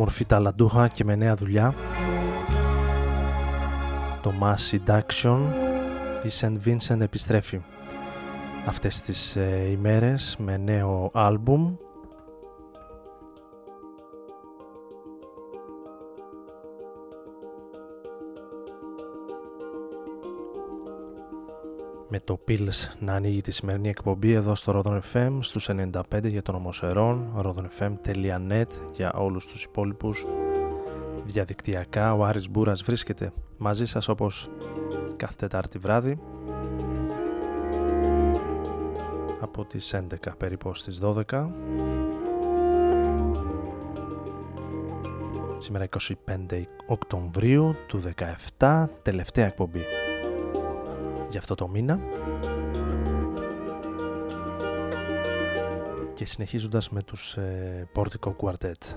μορφή ταλαντούχα και με νέα δουλειά. Το Mass Induction η Vincent επιστρέφει αυτές τις ε, ημέρες με νέο άλμπουμ. Με το Pills να ανοίγει τη σημερινή εκπομπή εδώ στο Rodon FM στους 95 για τον Ομοσερών rodonfm.net για όλους τους υπόλοιπους διαδικτυακά. Ο Άρης Μπούρας βρίσκεται μαζί σας όπως κάθε Τετάρτη βράδυ από τις 11 περίπου στις 12 Σήμερα 25 Οκτωβρίου του 17 τελευταία εκπομπή για αυτό το μήνα και συνεχίζοντας με τους ε, Portico Quartet.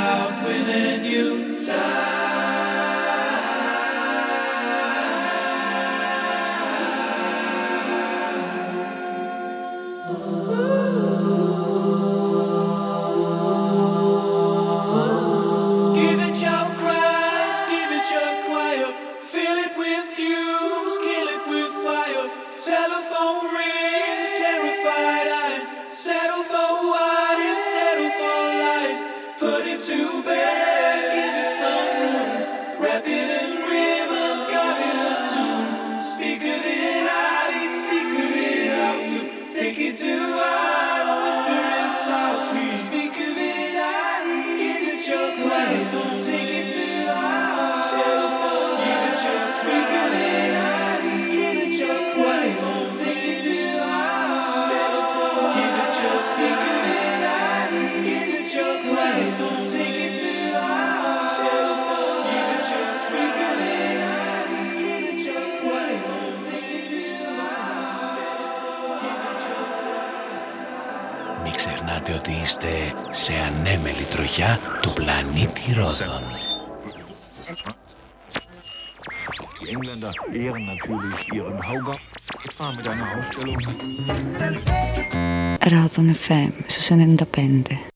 Nitiroson. Die Engländer ehren natürlich ihren Hauger mit einer Ausstellung. Radon FM, στους 95.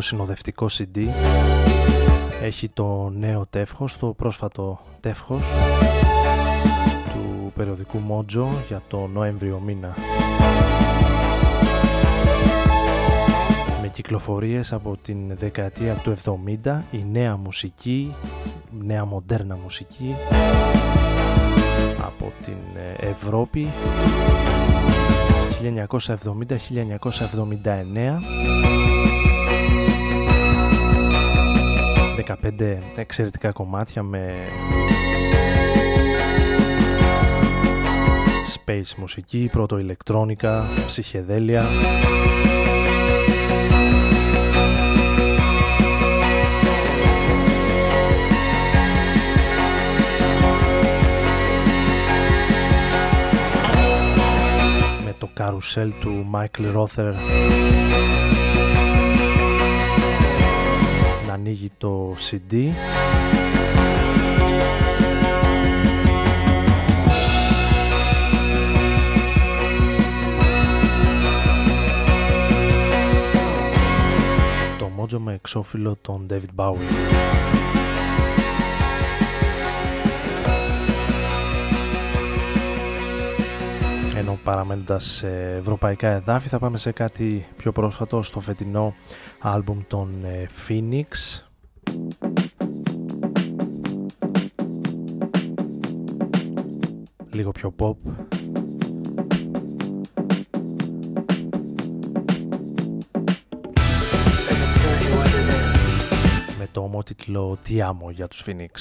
Συνοδευτικό CD έχει το νέο τεύχος, το πρόσφατο τεύχος του περιοδικού Mojo για το Νοέμβριο μήνα. Με κυκλοφορίες από την δεκαετία του 70, η νέα μουσική, νέα μοντέρνα μουσική από την Ευρώπη. 1970-1979 15 εξαιρετικά κομμάτια με space μουσική, πρώτο ηλεκτρόνικα, ψυχεδέλεια. Με το καρουσέλ του Michael Rother ανοίγει το CD Mojo με εξώφυλλο τον David Bowie. Ενώ παραμένοντας σε ευρωπαϊκά εδάφη. Θα πάμε σε κάτι πιο πρόσφατο στο φετινό άλμπουμ των Phoenix. Λίγο πιο pop. Το ομότιτλο «Τι άμμο» για τους Phoenix.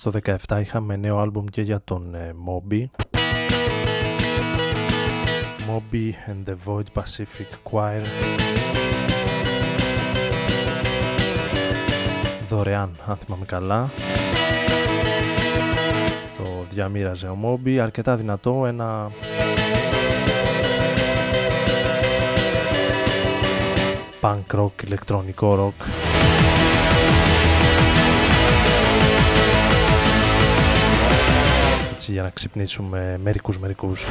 Στο 17 είχαμε νέο άλμπουμ και για τον ε, Moby. Moby and the Void Pacific Choir. Δωρεάν αν θυμάμαι καλά. Το διαμήραζε ο Moby αρκετά δυνατό ένα punk rock, ηλεκτρονικό rock για να ξυπνήσουμε μερικούς μερικούς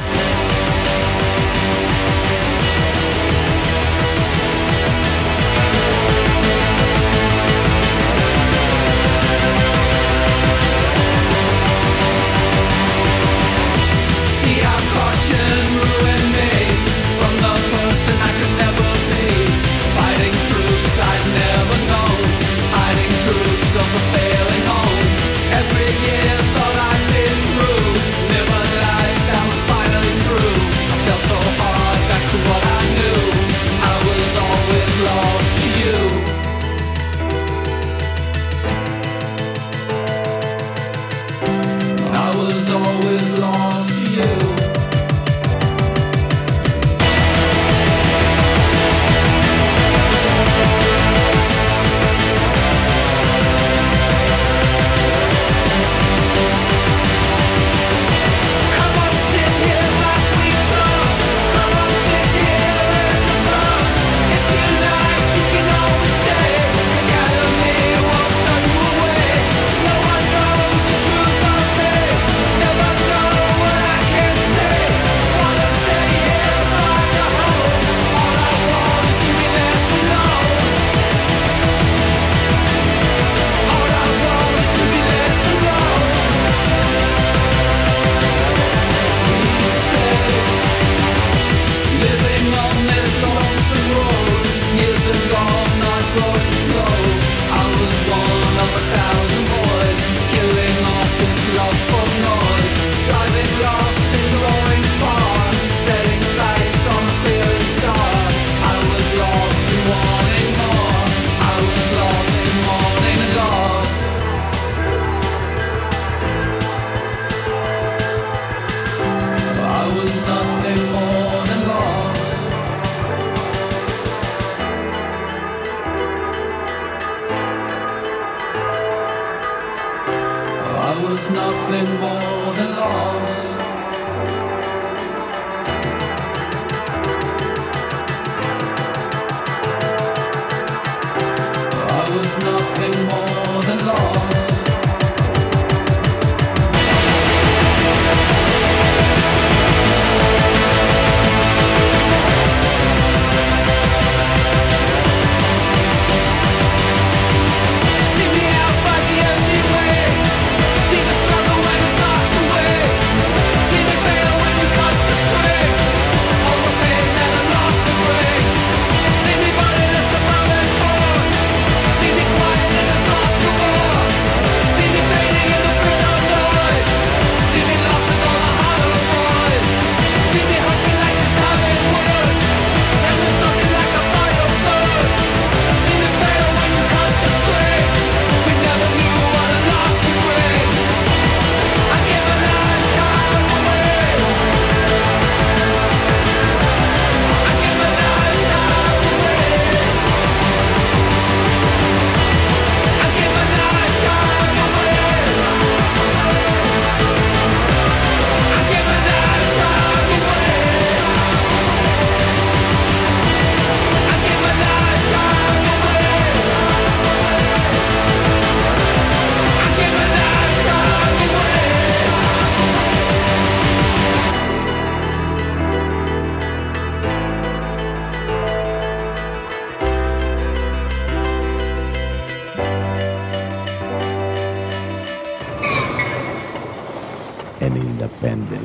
bende.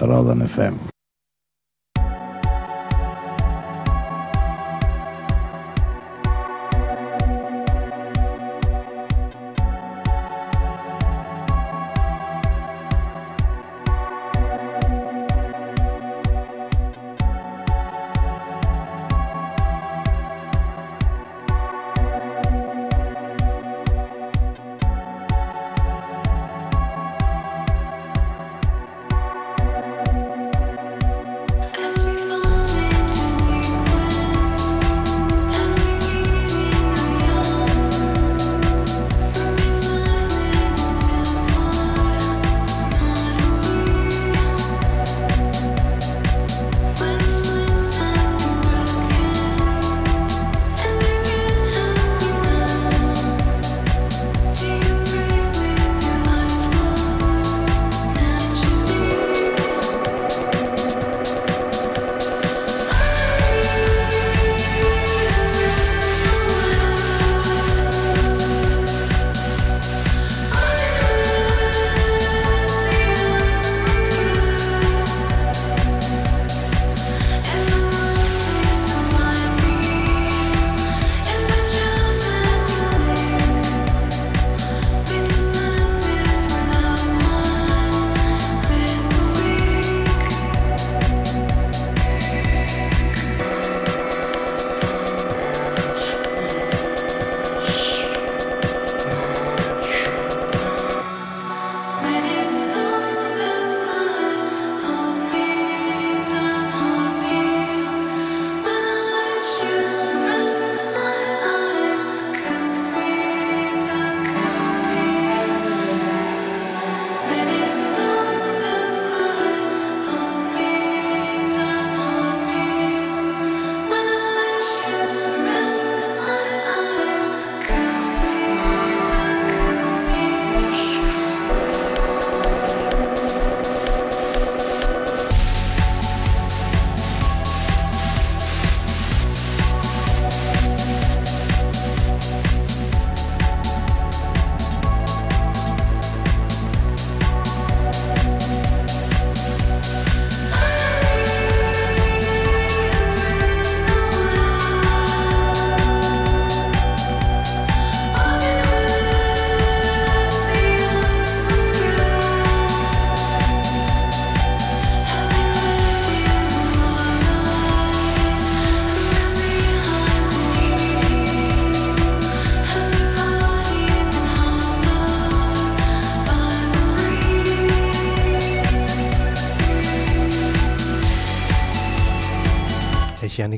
Roland FM.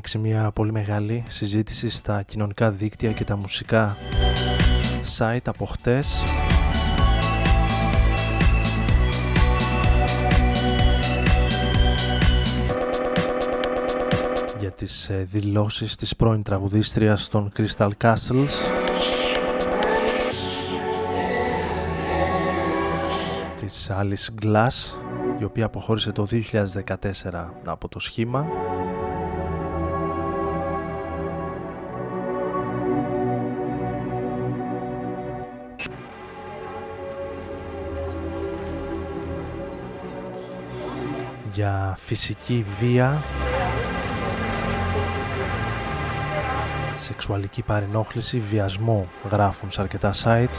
Ανοίξει μια πολύ μεγάλη συζήτηση στα κοινωνικά δίκτυα και τα μουσικά site από χτες. Για τις ε, δηλώσεις της πρώην τραγουδίστριας των Crystal Castles. Της Alice Glass η οποία αποχώρησε το 2014 από το σχήμα για φυσική βία σεξουαλική παρενόχληση, βιασμό γράφουν σε αρκετά site.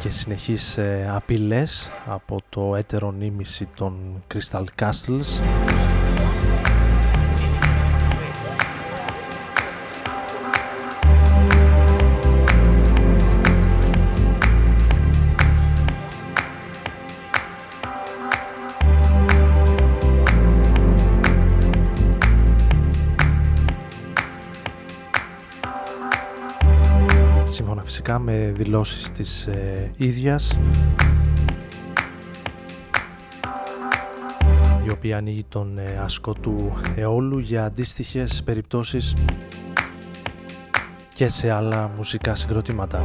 Και συνεχείς ε, απειλές από το έτερο νήμιση των Crystal Castles με δηλώσεις της ε, ίδιας η οποία ανοίγει τον ε, ασκό του αιώλου για αντίστοιχες περιπτώσεις και σε άλλα μουσικά συγκροτήματα.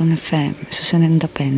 Radon FM su 95. ένα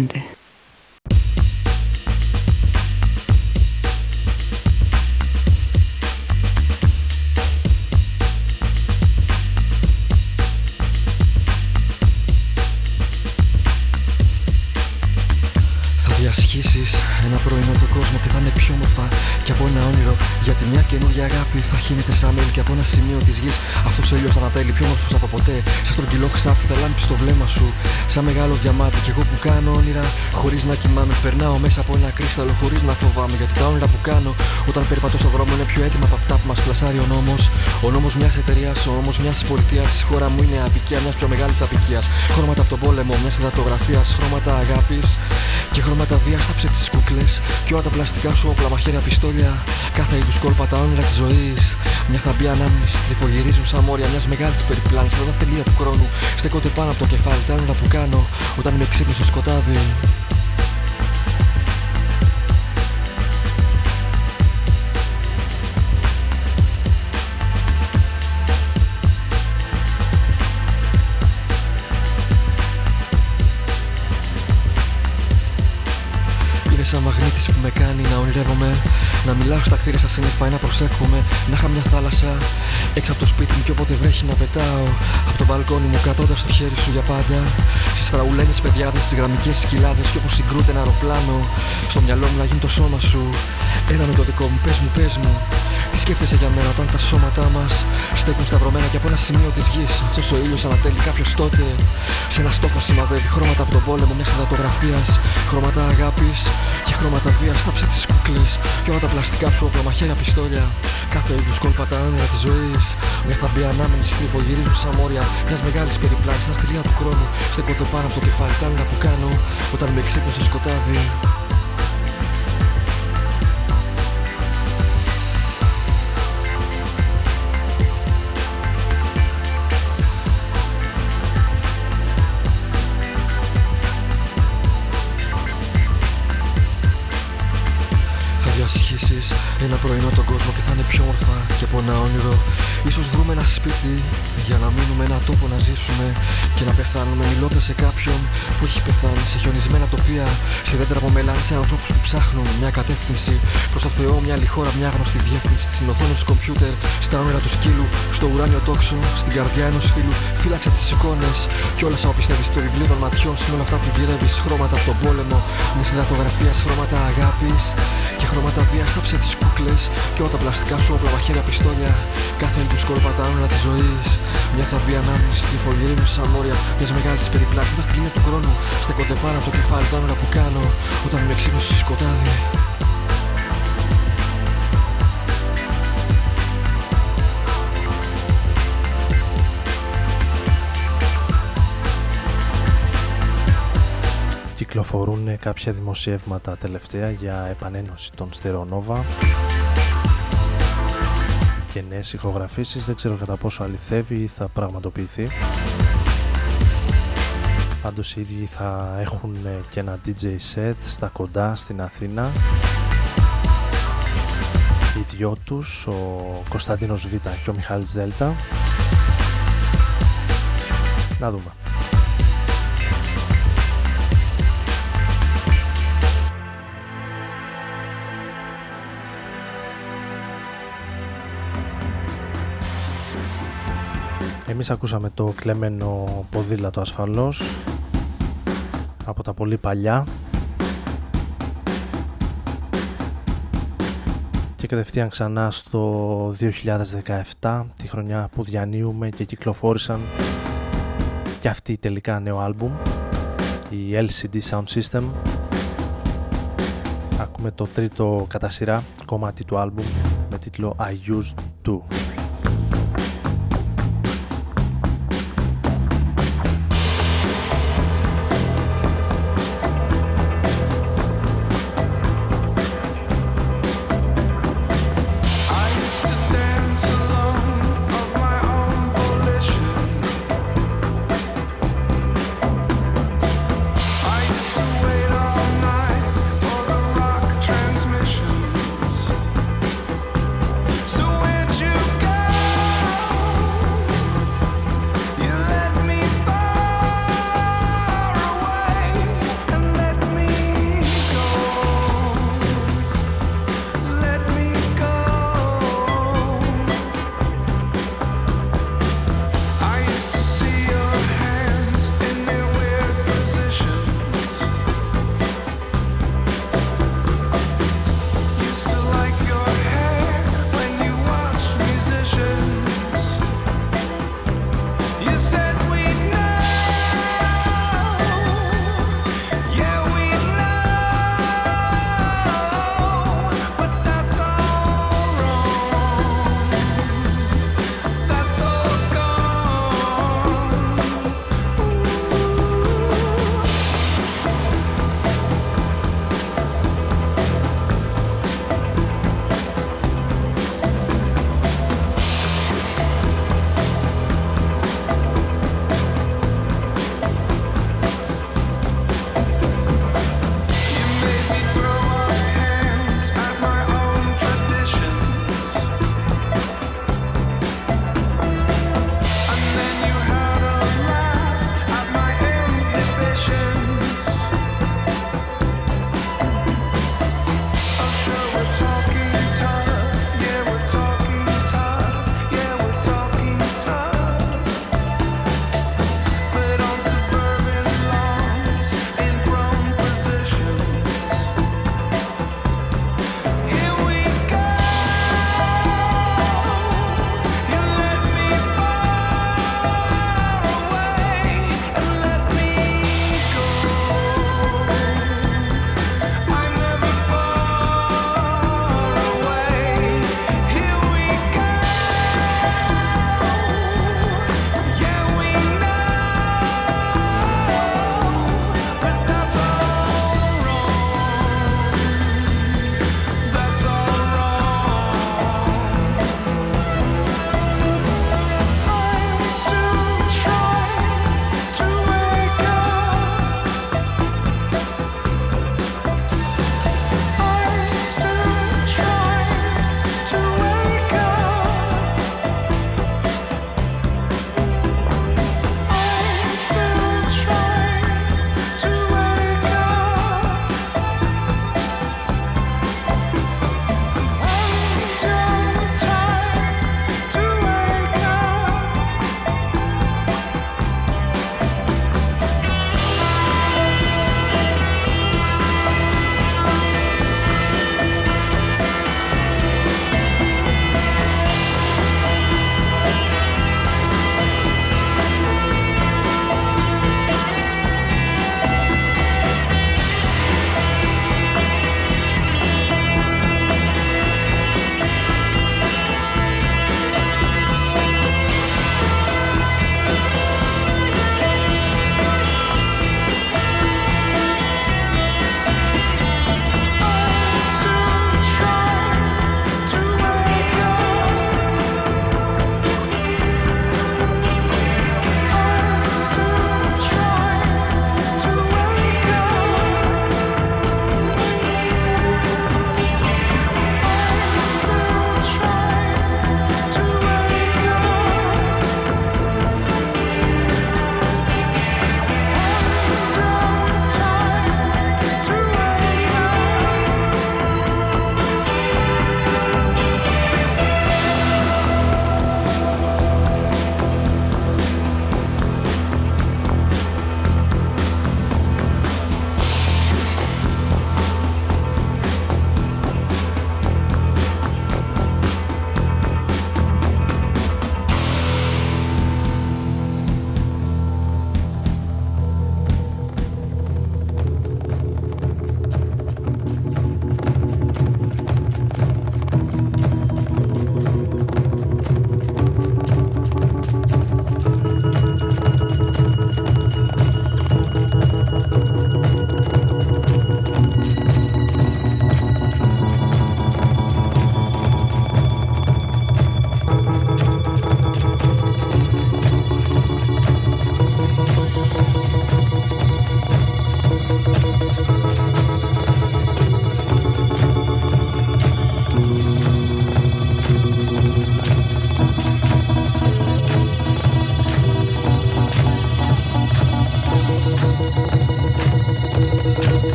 Σαν μεγάλο διαμάτι και εγώ που κάνω όνειρα χωρίς να κοιμάμαι. Περνάω μέσα από ένα κρύσταλλο χωρίς να φοβάμαι. Γιατί τα όνειρα που κάνω όταν περπατώ στο δρόμο είναι πιο έτοιμα από αυτά που μας πλασάρει ο νόμος. Ο νόμος μιας εταιρείας, ο νόμος μιας πολιτείας. Η χώρα μου είναι απικία μιας πιο μεγάλης απικίας. Χρώματα από τον πόλεμο, μιας υδατογραφία, χρώματα αγάπης και χρώματα βία στα ψε τι κούκλε. Και όλα τα πλαστικά σου όπλα, μαχαίρια, πιστόλια. Κάθε είδους κόλπα, τα όνειρα της ζωής. Μια θαμπή ανάμνησης τριφογυρίζουν σαν μόρια μιας μεγάλης περιπλάνησης. Τα τελεία του χρόνου στέκονται πάνω από το κεφάλι. Τα όνειρα που κάνω όταν με ξύπνει στο σκοτάδι. Σαν μαγνήτης που με κάνει να ονειρεύομαι Να μιλάω στα κτίρια στα σύννεφα ή να προσεύχομαι Να είχα μια θάλασσα έξω από το σπίτι μου και όποτε βρέχει να πετάω. Από το μπαλκόνι μου κρατώντας το χέρι σου για πάντα Στις φραουλένιες παιδιάδες, στις γραμμικές σκυλάδες Και όπως συγκρούται ένα αεροπλάνο Στο μυαλό μου να γίνει το σώμα σου. Ένα με το δικό μου, πες μου, πες μου τι σκέφτεσαι για μένα όταν τα σώματά μας στέκουν σταυρωμένα και από ένα σημείο της γης; Αυτός ο ήλιος ανατέλει κάποιος τότε. Σε ένα στόχο σημαδεύει χρώματα από τον πόλεμο μια φωτογραφία. Χρώματα αγάπης και χρώματα βίας. Στάψε τι κούκλε και όλα τα πλαστικά σου όπλα, μαχαίρια, πιστόλια. Κάθε είδους κόλπα τα όνειρα της ζωής. Μια θα μπει ανάμενη στριβογυρίζουν σαν μόρια μιας μεγάλης περιπλάνη. Στα χτυλία του χρόνου στέκονται πάνω από το κεφάλι. Τα που κάνω όταν με ξύπνω στο σκοτάδι. Και θα είναι πιο όρθα και από ένα όνειρο. Ίσως βρούμε ένα σπίτι για να μείνουμε ένα τόπο να ζήσουμε και να πεθάνουμε μιλώντας σε κάποιον που έχει πεθάνει σε χιονισμένα τοπία, σε δέντρα από μελάνι, σε ανθρώπους που ψάχνουν μια κατεύθυνση προς το Θεό, μια άλλη χώρα, μια γνωστή διεύθυνση. Στην οθόνη του κομπιούτερ, στα όνειρα του σκύλου, στο ουράνιο τόξο, στην καρδιά ενός φίλου. Φύλαξε τις εικόνες και όλα όσα πιστεύεις στο βιβλίο των ματιών σου όλα αυτά που γυρεύεις. Χρώματα από τον πόλεμο, μιας συντατογραφία, χρώματα αγάπης και χρώματα βίας. Στάψε τις κούκλες και όλα τα πλαστικά σου όπλα, μαχαίρια, πιστόλια. Κάθε είδου κόλπα τα όνειρα τη ζωής. Μια θα μπει ανάμνηση στη φωλή μου σαν μόρια μιας μεγάλης περιπλάτης. Τα χτυλία του χρόνου στεκόνται πάνω από το κεφάλι τα όνειρα που κάνω όταν με ξύπνησε στο σκοτάδι. κυκλοφορούν κάποια δημοσιεύματα τελευταία για επανένωση των Στερεονόβα και νέες ηχογραφήσεις. Δεν ξέρω κατά πόσο αληθεύει ή θα πραγματοποιηθεί. Πάντως οι ίδιοι θα έχουν και ένα DJ set στα κοντά στην Αθήνα. Οι δυο τους, ο Κωνσταντίνος Β και ο Μιχάλης Δέλτα. Να δούμε Εμείς ακούσαμε το κλεμμένο ποδήλατο ασφαλώς από τα πολύ παλιά. Και κατευθείαν ξανά στο 2017 τη χρονιά που διανύουμε και κυκλοφόρησαν και αυτή τελικά νέο άλμπουμ η LCD Sound System. Ακούμε το τρίτο κατά σειρά κομμάτι του άλμπουμ με τίτλο I Used To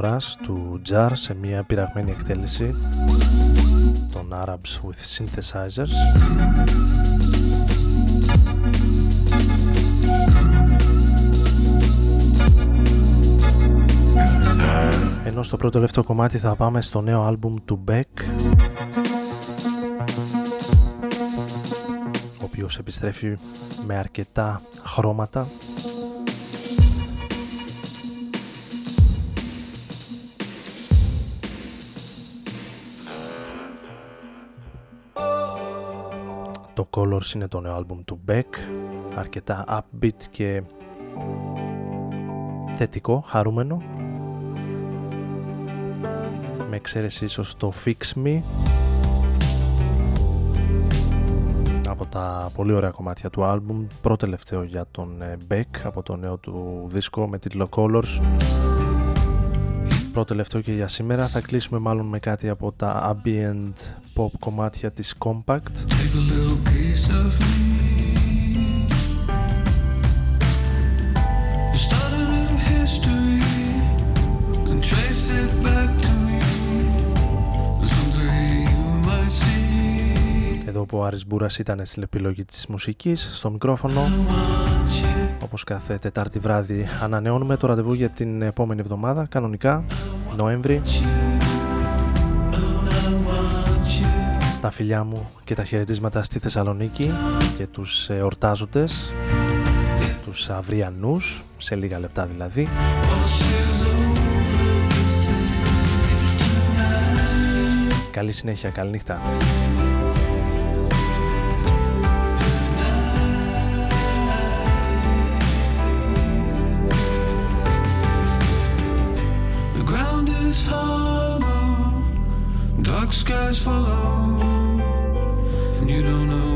Time for Us του Jar σε μια πειραγμένη εκτέλεση των Arabs with Synthesizers. Ενώ στο πρώτο τελευταίο κομμάτι θα πάμε στο νέο άλμπουμ του Beck ο οποίος επιστρέφει με αρκετά χρώματα Colors είναι το νέο άλμπουμ του Beck αρκετά upbeat και θετικό, χαρούμενο. Με εξαίρεση ίσως το Fix Me. Από τα πολύ ωραία κομμάτια του άλμπουμ. Πρώτο τελευταίο για τον ε, Beck από το νέο του δίσκο με τίτλο Colors. Πρώτο τελευταίο και για σήμερα. Θα κλείσουμε μάλλον με κάτι από τα ambient pop κομμάτια της Compact Εδώ που ο Άρης Μπούρας ήταν στην επιλογή της μουσικής στο μικρόφωνο όπως κάθε Τετάρτη βράδυ ανανεώνουμε το ραντεβού για την επόμενη εβδομάδα κανονικά Νοέμβρη τα φιλιά μου και τα χαιρετίσματα στη Θεσσαλονίκη και τους εορτάζοντες τους αυριανούς σε λίγα λεπτά δηλαδή Καλή συνέχεια, καλή νύχτα. The ground is hollow, dark skies follow, and you don't know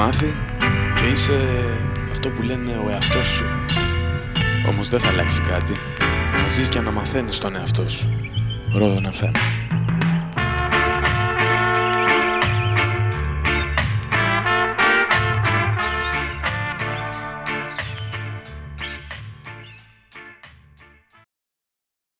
μάθει